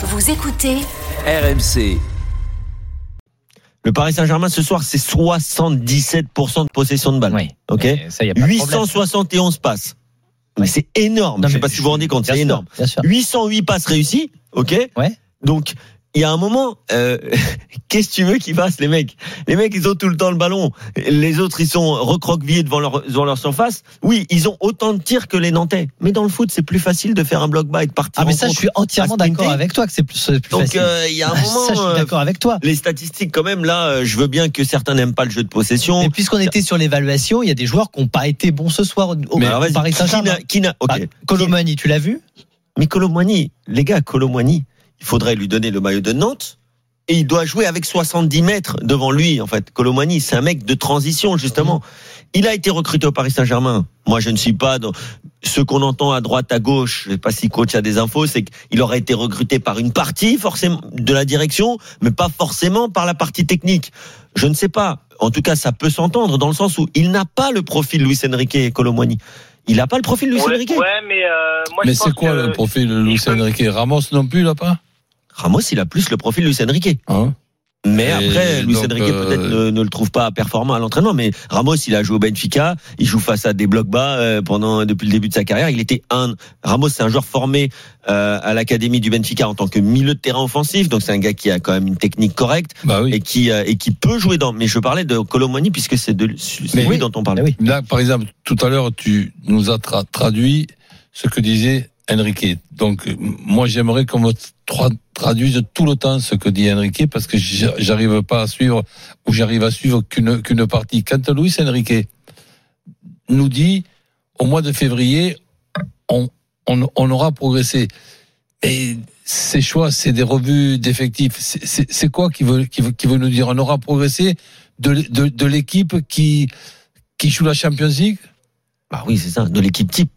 Vous écoutez RMC. Le Paris Saint-Germain ce soir, c'est 77% de possession de balle. Oui. Ok. Mais ça, y a pas de problème. 871 passes. Mais c'est énorme. Non, je sais mais pas si vous vous rendez compte, c'est énorme. Bien sûr. 808 passes réussies. Ok. Ouais. Donc, il y a un moment, euh, qu'est-ce que tu veux qu'ils fassent, les mecs? Les mecs, ils ont tout le temps le ballon. Les autres, ils sont recroquevillés devant leur, devant leur surface. Oui, ils ont autant de tirs que les Nantais. Mais dans le foot, c'est plus facile de faire un bloc bas et de partir Ah, mais ça, je suis entièrement d'accord avec toi que c'est plus, plus Donc, facile. euh, il y a un moment. ça, je suis euh, d'accord avec toi. les statistiques, quand même, là, euh, je veux bien que certains n'aiment pas le jeu de possession. Mais puisqu'on était sur l'évaluation, il y a des joueurs qui n'ont pas été bons ce soir au, Mais alors, Paris Saint-Germain. qui n'a- ok. Bah, Colomani, tu l'as vu? Mais Colomwani, les gars, Colomwani, il faudrait lui donner le maillot de Nantes. Et il doit jouer avec 70 mètres devant lui, en fait. Colomwani, c'est un mec de transition, justement. Il a été recruté au Paris Saint-Germain. Moi, je ne suis pas dans ce qu'on entend à droite, à gauche. Je sais pas si coach a des infos, c'est qu'il aurait été recruté par une partie, forcément, de la direction, mais pas forcément par la partie technique. Je ne sais pas. En tout cas, ça peut s'entendre dans le sens où il n'a pas le profil Luis Enrique Colomwani. Il n'a pas le profil Luis Ouais, Enrique. ouais, mais euh, moi Mais c'est quoi que le profil de Luis Enrique? Ramos non plus, là pas? Ramos, il a plus le profil Luis Enrique. Hein Mais Et après, Luis Enrique euh, peut-être ne, ne le trouve pas performant à l'entraînement. Mais Ramos, il a joué au Benfica, il joue face à des blocs bas euh, pendant depuis le début de sa carrière. Il était un. Ramos, c'est un joueur formé euh, à l'académie du Benfica en tant que milieu de terrain offensif. Donc c'est un gars qui a quand même une technique correcte Bah oui. et qui euh, et qui peut jouer dans. Mais je parlais de Colomani puisque c'est de lui oui. dont on parlait. Ah oui. Là, par exemple, tout à l'heure, tu nous as tra- traduit ce que disait Enrique. Donc, moi, j'aimerais qu'on me tra- traduise tout le temps ce que dit Enrique parce que j'a- j'arrive pas à suivre ou j'arrive à suivre qu'une qu'une partie. Quand Luis Enrique nous dit au mois de février, on, on, aura progressé. Et ces choix, c'est des revues d'effectifs. C'est- quoi qui veut, qui veut, qui veut nous dire? On aura progressé de, de, de l'équipe qui, qui joue la Champions League? Bah oui, c'est ça, de l'équipe type.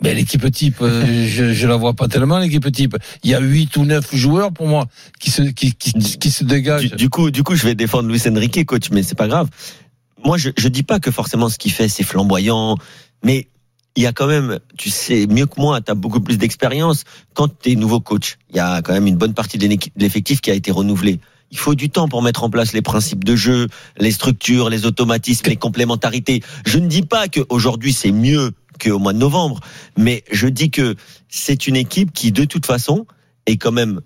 Ben, l'équipe type, euh, je, je la vois pas tellement, l'équipe type. Il y a huit ou neuf joueurs, pour moi, qui se, qui, qui, qui se dégagent. Du, du coup, du coup, je vais défendre Luis Enrique, coach, mais c'est pas grave. Moi, je, je dis pas que forcément ce qu'il fait c'est flamboyant, mais il y a quand même, tu sais mieux que moi, tu as beaucoup plus d'expérience. Quand tu es nouveau coach, il y a quand même une bonne partie de l'effectif qui a été renouvelé. Il faut du temps pour mettre en place les principes de jeu, les structures, les automatismes, les complémentarités. Je ne dis pas qu'aujourd'hui c'est mieux qu'au mois de novembre, mais je dis que c'est une équipe qui, de toute façon, est quand même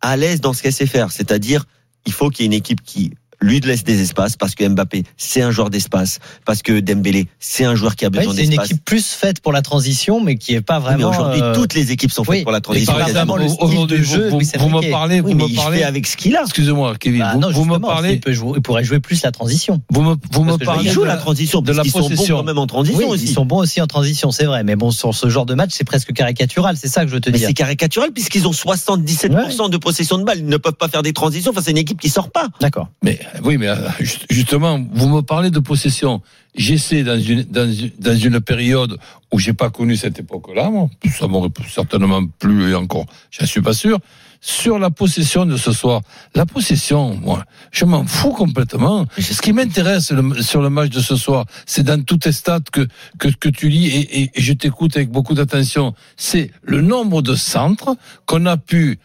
à l'aise dans ce qu'elle sait faire. C'est-à-dire, il faut qu'il y ait une équipe qui lui laisse des espaces parce que Mbappé c'est un joueur d'espace, parce que Dembélé c'est un joueur qui a Oui, besoin C'est une d'espace. équipe plus faite pour la transition, mais qui est pas Oui, vraiment. aujourd'hui, euh, toutes les équipes sont faites oui. pour la Et transition. par évidemment, exemple, le style de vous, jeu, vous, me parlez, vous me parlez. avec ce qu'il a. Excusez-moi, Kevin, bah vous, non, vous me parlez, il, peut jouer, il pourrait jouer plus la transition. vous me, vous parlez Ils jouent de la transition de parce la qu'ils sont bons quand même en transition Oui, aussi. ils sont bons aussi en transition, c'est vrai. Mais bon, sur ce genre de match, c'est presque caricatural. C'est ça que je veux te Mais dire. c'est caricatural puisqu'ils ont 77% de possession de balle. Ils ne peuvent pas faire des transitions. Enfin, c'est une équipe qui sort pas. D'accord. Mais oui, mais euh, juste- justement, vous me parlez de possession. J'essaie dans une dans une dans une période où j'ai pas connu cette époque-là, moi, ça m'aurait certainement plu et encore, j'en suis pas sûr. Sur la possession de ce soir, la possession, moi, je m'en fous complètement. Ce qui m'intéresse sur le match de ce soir, c'est dans tous tes stats que que, que tu lis et, et- et je t'écoute avec beaucoup d'attention. C'est le nombre de centres qu'on a pu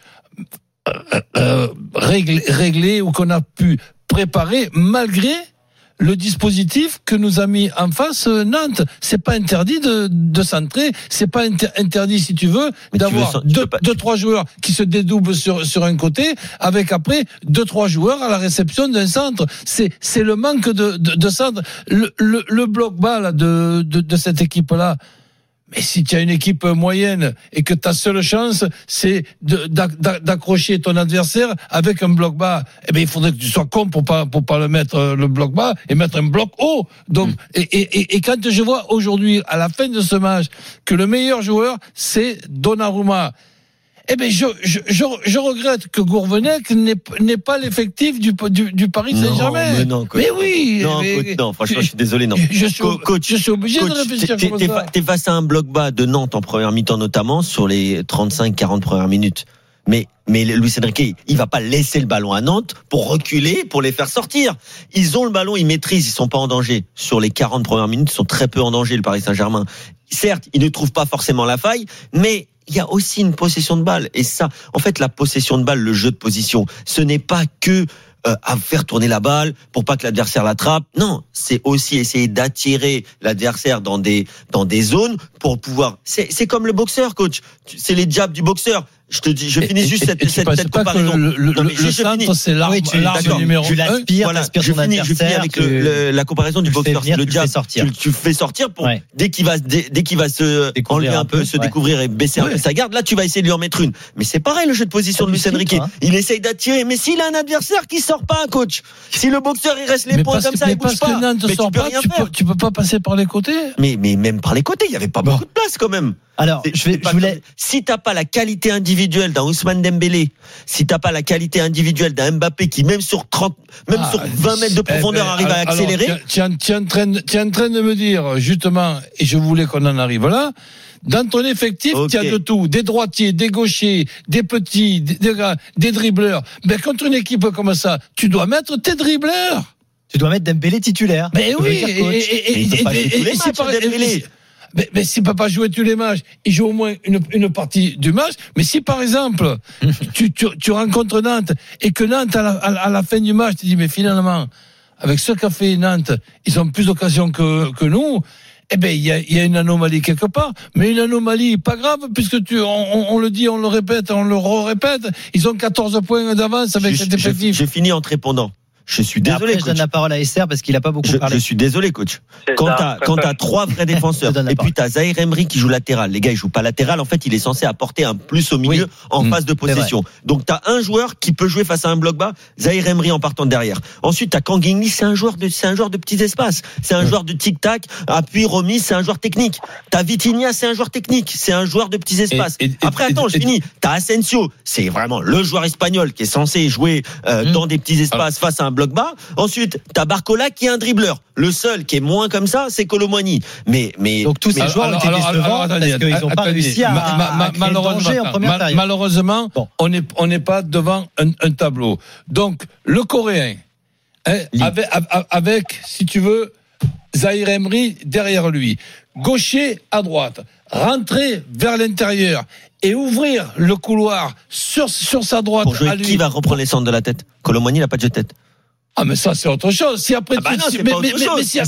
euh, euh, régler, régler ou qu'on a pu préparer malgré le dispositif que nous a mis en face euh, Nantes. C'est pas interdit de, de centrer, c'est pas inter- interdit si tu veux d'avoir pas- deux trois joueurs qui se dédoublent sur sur un côté avec après deux trois joueurs à la réception d'un centre. C'est c'est le manque de de, de centre. Le, le, le bloc bas là, de, de de cette équipe là. Mais si tu as une équipe moyenne et que ta seule chance, c'est d'accrocher ton adversaire avec un bloc bas, eh ben il faudrait que tu sois con pour pas pour pas le mettre euh, le bloc bas et mettre un bloc haut. Donc et, et, et, et quand je vois aujourd'hui à la fin de ce match que le meilleur joueur c'est Donnarumma. Eh ben je, je, je, je regrette que Gourvenec n'ait pas l'effectif du, du, du Paris Saint-Germain. mais non, coach. Mais oui. Non, mais- coach, non, franchement, je suis désolé, non. Je suis, Co- coach, je suis obligé Coach, de réfléchir comme ça. T'es face à un bloc bas de Nantes en première mi-temps notamment sur les 35-40 premières minutes. Mais mais Luis Enrique, il va pas laisser le ballon à Nantes pour reculer, pour les faire sortir. Ils ont le ballon, ils maîtrisent, ils sont pas en danger. Sur les 40 premières minutes, ils sont très peu en danger le Paris Saint-Germain. Certes, ils ne trouvent pas forcément la faille, mais il y a aussi une possession de balle. Et ça, en fait, la possession de balle, le jeu de position, ce n'est pas que euh, à faire tourner la balle pour pas que l'adversaire l'attrape. Non, c'est aussi essayer d'attirer l'adversaire dans des dans des zones pour pouvoir. C'est comme le boxeur, coach. C'est les jabs du boxeur. Je te dis, je finis et- juste et- cette, et cette, comparaison. le, le, Non, mais le juste, centre, finis. c'est l'arme Oui, tu- numéro tu un. l'aspires, Voilà, je finis, je finis avec le- la comparaison du boxeur. venir, C'est le tu fais sortir. Tu, fais sortir pour Ouais. dès qu'il va dès, dès qu'il va se Découvrir enlever un un peu, peu, se ouais. découvrir et baisser un peu sa garde. Là, tu vas essayer de lui en mettre une. Mais c'est pareil le jeu de position de Luis lui Enrique. slip, hein. Il essaye d'attirer. Mais s'il a un adversaire qui sort pas, coach. Si le boxeur il reste les points comme ça, il bouge pas. mais tu peux pas, passer par les côtés. Mais, mais même par les côtés, il y avait pas beaucoup de place quand même. Alors, C'est- je, vais, c'est je voulais. comme- Si t'as pas la qualité individuelle d'un Ousmane Dembélé, si t'as pas la qualité individuelle d'un Mbappé qui même sur 30, même Ah, sur 20 mètres de eh profondeur ben, arrive à alors, accélérer, alors, Tu es- tu es en train en train de me dire, justement, et je voulais qu'on en arrive là, dans ton effectif, Ok. tu as de tout. Des droitiers, des gauchers, des petits, des, des des dribbleurs. Mais contre une équipe comme ça, tu dois mettre tes dribbleurs. Tu dois mettre Dembélé titulaire. Mais veut oui, et, et- et- et- pas mais, mais s'il peut pas jouer tous les matchs, il joue au moins une, une partie du match. Mais si par exemple, tu, tu, tu rencontres Nantes et que Nantes, à la, à la- fin du match, tu dis, mais finalement, avec ce qu'a fait Nantes, ils ont plus d'occasions que, que nous. Eh ben, il y a, il y a une anomalie quelque part, mais une anomalie pas grave puisque tu, on, on- on le dit, on le répète, on le répète. Ils ont 14 points d'avance avec je, cet effectif. je finis en te répondant. Je suis désolé, après, je donne coach. la parole à Esther parce qu'il a pas beaucoup Je, parlé. je suis désolé, coach. Quand t'as quand t'as trois vrais défenseurs donne et puis t'as Zahir Emery qui joue latéral. Les gars, ils jouent pas latéral. En fait, il est censé apporter un plus au milieu Oui. en Mm. phase de possession. Donc t'as un joueur qui peut jouer face à un bloc bas. Zahir Emery en partant de derrière. Ensuite t'as Kangini, c'est un joueur de c'est un joueur de petits espaces. C'est un joueur de tic tac. Appui remis, c'est un joueur technique. T'as Vitinha, c'est un joueur technique. C'est un joueur de petits espaces. et- et- Après et- attends, et- je finis. T'as Asensio, c'est vraiment le joueur espagnol qui est censé jouer euh, Mm. dans des petits espaces face à un bloc bas. Ensuite t'as Barcola qui est un dribbleur. Le seul qui est moins comme ça, c'est Colomwani. Mais mais Donc tous ces mais- joueurs ont été décevants attendez, parce qu'ils n'ont pas réussi à, Ma- ma- à ma- créer le danger en première. Malheureusement, Bon. on n'est on pas devant un, un tableau. Donc, le Coréen, hein, avec, si tu veux, Zahir Emery derrière lui, gaucher à droite, rentrer vers l'intérieur et ouvrir le couloir sur, sur sa droite pour jouer à lui. qui va reprendre les centres de la tête? Colomani, n'a pas de jeu de tête. Ah mais ça c'est autre chose. Si après Ah bah tu- non, mais, mais, mais- si, après,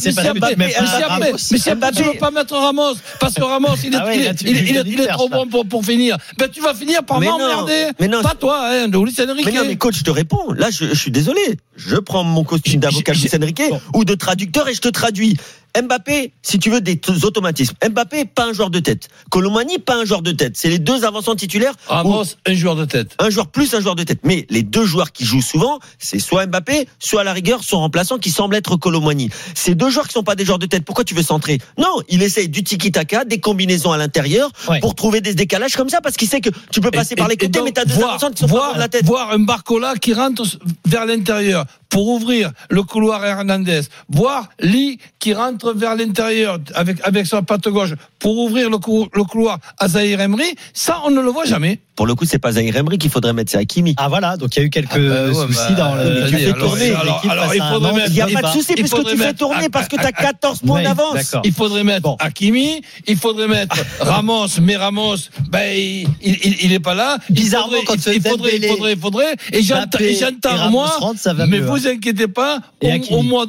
mais si après, veux pas mettre Ramos parce que Ramos il est, Ah ouais, il, là, tu- il il trop bon pour, pour finir. Ben tu vas finir par m'emmerder. mais non, Pas toi, hein, de Luis Enrique. Mais non, mais coach, je te réponds. Là, je, je suis désolé. Je prends mon costume d'avocat Luis Enrique Bon. ou de traducteur et je te traduis. Mbappé, si tu veux des automatismes. Mbappé, pas un joueur de tête. Colomani, pas un joueur de tête. C'est les deux avançants titulaires. Ramos, ou un joueur de tête. un joueur plus un joueur de tête. Mais les deux joueurs qui jouent souvent, c'est soit Mbappé, soit à la rigueur son remplaçant qui semble être Colomani. Ces deux joueurs qui sont pas des joueurs de tête. Pourquoi tu veux centrer? Non, il essaye du tiki-taka, des combinaisons à l'intérieur Ouais. pour trouver des décalages comme ça parce qu'il sait que tu peux passer Et- par les côtés, donc, mais t'as deux voir, avançants qui sont voir, la tête. voir un Barcola qui rentre vers l'intérieur pour ouvrir le couloir Hernandez. Voir Lee qui rentre vers l'intérieur avec, avec sa patte gauche pour ouvrir le, cou- le couloir à Zahir Emery. Ça, on ne le voit jamais. Pour le coup, c'est pas Zahir Emery qu'il faudrait mettre, c'est Hakimi. Ah voilà, donc il y a eu quelques Ah bah soucis bah, dans le. tu fais alors, tourner alors, l'équipe alors, face il faudrait mettre- Il n'y a pas de souci puisque tu fais tourner parce que tu as 14 points d'avance. Il faudrait mettre. Hakimi, il faudrait mettre Ramos, mais Ramos, ben, il, il, il est pas là. Il Bizarrement, quand il, faudrait, il faudrait, il faudrait, et j'entends, Mbappé et et j'entends, Ramos moi, rentrent, ça va mais vous inquiétez pas, au, mois,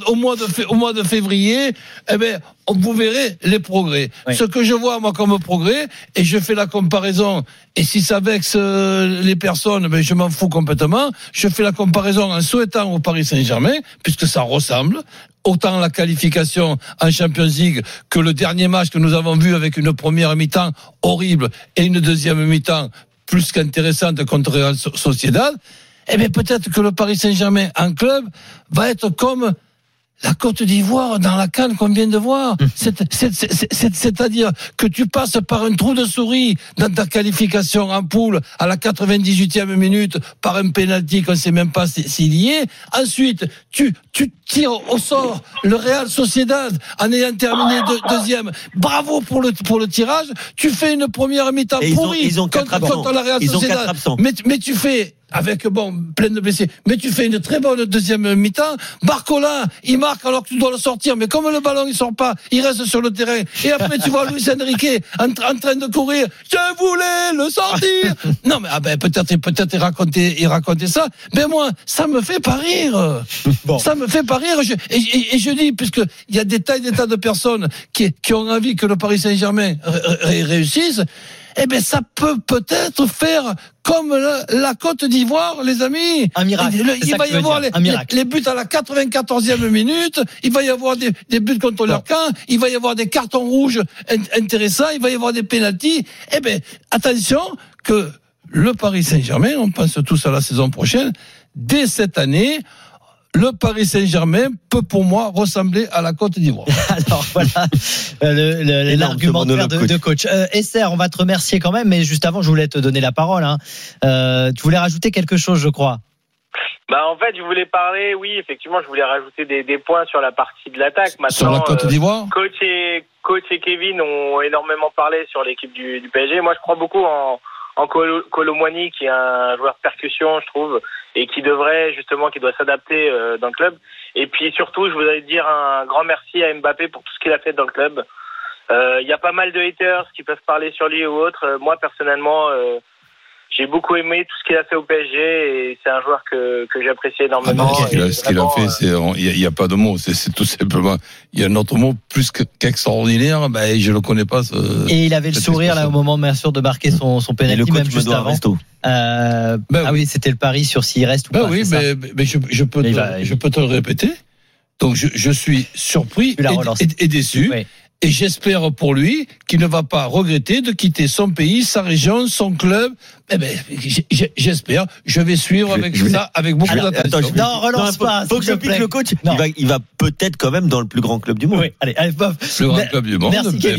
de, février, eh ben, vous verrez les progrès. Oui. Ce que je vois, moi, comme progrès, et je fais la comparaison, et si ça vexe euh, les personnes, ben, je m'en fous complètement, je fais la comparaison en souhaitant au Paris Saint-Germain, puisque ça ressemble, autant la qualification en Champions League que le dernier match que nous avons vu avec une première mi-temps horrible et une deuxième mi-temps plus qu'intéressante contre Real So- Sociedad, eh bien peut-être que le Paris Saint-Germain en club va être comme la Côte d'Ivoire dans la canne qu'on vient de voir. C'est- c'est- c'est- c'est- C'est-à-dire que tu passes par un trou de souris dans ta qualification en poule à la 98e minute par un pénalty qu'on ne sait même pas si- s'il y est. Ensuite, tu, tu tire au sort le Real Sociedad en ayant terminé de- deuxième. Bravo pour le pour le tirage. Tu fais une première mi-temps Et ils ont- pourrie ils ont quatre contre, la Real Ils ont Sociedad. Mais, mais tu fais avec bon plein de blessés, mais tu fais une très bonne deuxième mi-temps. Barcola, il marque alors que tu dois le sortir, mais comme le ballon il sort pas, il reste sur le terrain. Et après tu vois Luis Enrique en, tra- en train de courir. Je voulais le sortir. non mais ah ben peut-être peut-être il racontait il racontait ça. Mais moi ça me fait pas rire. Bon. Ça me fait pas rire. Je- et, et- et je dis puisque il y a des tas et des tas de personnes qui qui ont envie que le Paris Saint-Germain ré- ré- réussisse eh ben ça peut peut-être faire comme la, la Côte d'Ivoire, les amis. Un miracle, Le- il va y avoir les, buts à la 94e minute. Il va y avoir des, des buts contre leur camp. Il va y avoir des cartons rouges in- intéressants. Il va y avoir des pénalties. Eh ben attention que le Paris Saint-Germain, on pense tous à la saison prochaine. Dès cette année, le Paris Saint-Germain peut pour moi ressembler à la Côte d'Ivoire. Alors voilà euh, l'argumentaire de, coach. Euh, Esther, on va te remercier quand même, mais juste avant, je voulais te donner la parole. Hein. Euh, tu voulais rajouter quelque chose, je crois. Bah en fait, je voulais parler, oui, effectivement, je voulais rajouter des, des points sur la partie de l'attaque. Maintenant, Sur la Côte euh, d'Ivoire coach et coach et Kevin ont énormément parlé sur l'équipe du, du PSG. Moi, je crois beaucoup en en Colo- Colomwani, qui est un joueur percussion, je trouve, et qui devrait justement, qui doit s'adapter euh, dans le club. Et puis surtout, je voudrais dire un grand merci à Mbappé pour tout ce qu'il a fait dans le club. Euh, Il y a pas mal de haters qui peuvent parler sur lui ou autre. Euh, moi, personnellement, euh, j'ai beaucoup aimé tout ce qu'il a fait au PSG et c'est un joueur que, que j'apprécie Ah énormément. non, ce qu'il a, fait, il y a- pas de mots. C'est, tout simplement, il y a un autre mot plus que- qu'extraordinaire. Ben, je le connais pas. ce- Et il avait le sourire là au moment bien sûr de marquer son, son penalty coach même me juste avant. resto. Euh, Ben ah oui, c'était le pari sur s'il reste ou Ben pas. oui, mais, mais je, je peux, Mais te, va- je peux te le répéter. Donc, je, je suis surpris et, relancé. et- et déçu. Oui. Et j'espère pour lui qu'il ne va pas regretter de quitter son pays, sa région, son club. Eh ben, j'espère. Je vais suivre Je vais- avec je vais- ça, avec beaucoup d'attention. Non, relance pas, Faut que je pique le coach. Non. Il va, il va peut-être quand même dans le plus grand club du monde. Oui, allez, allez, bof. Le grand Mais- club du monde. Merci.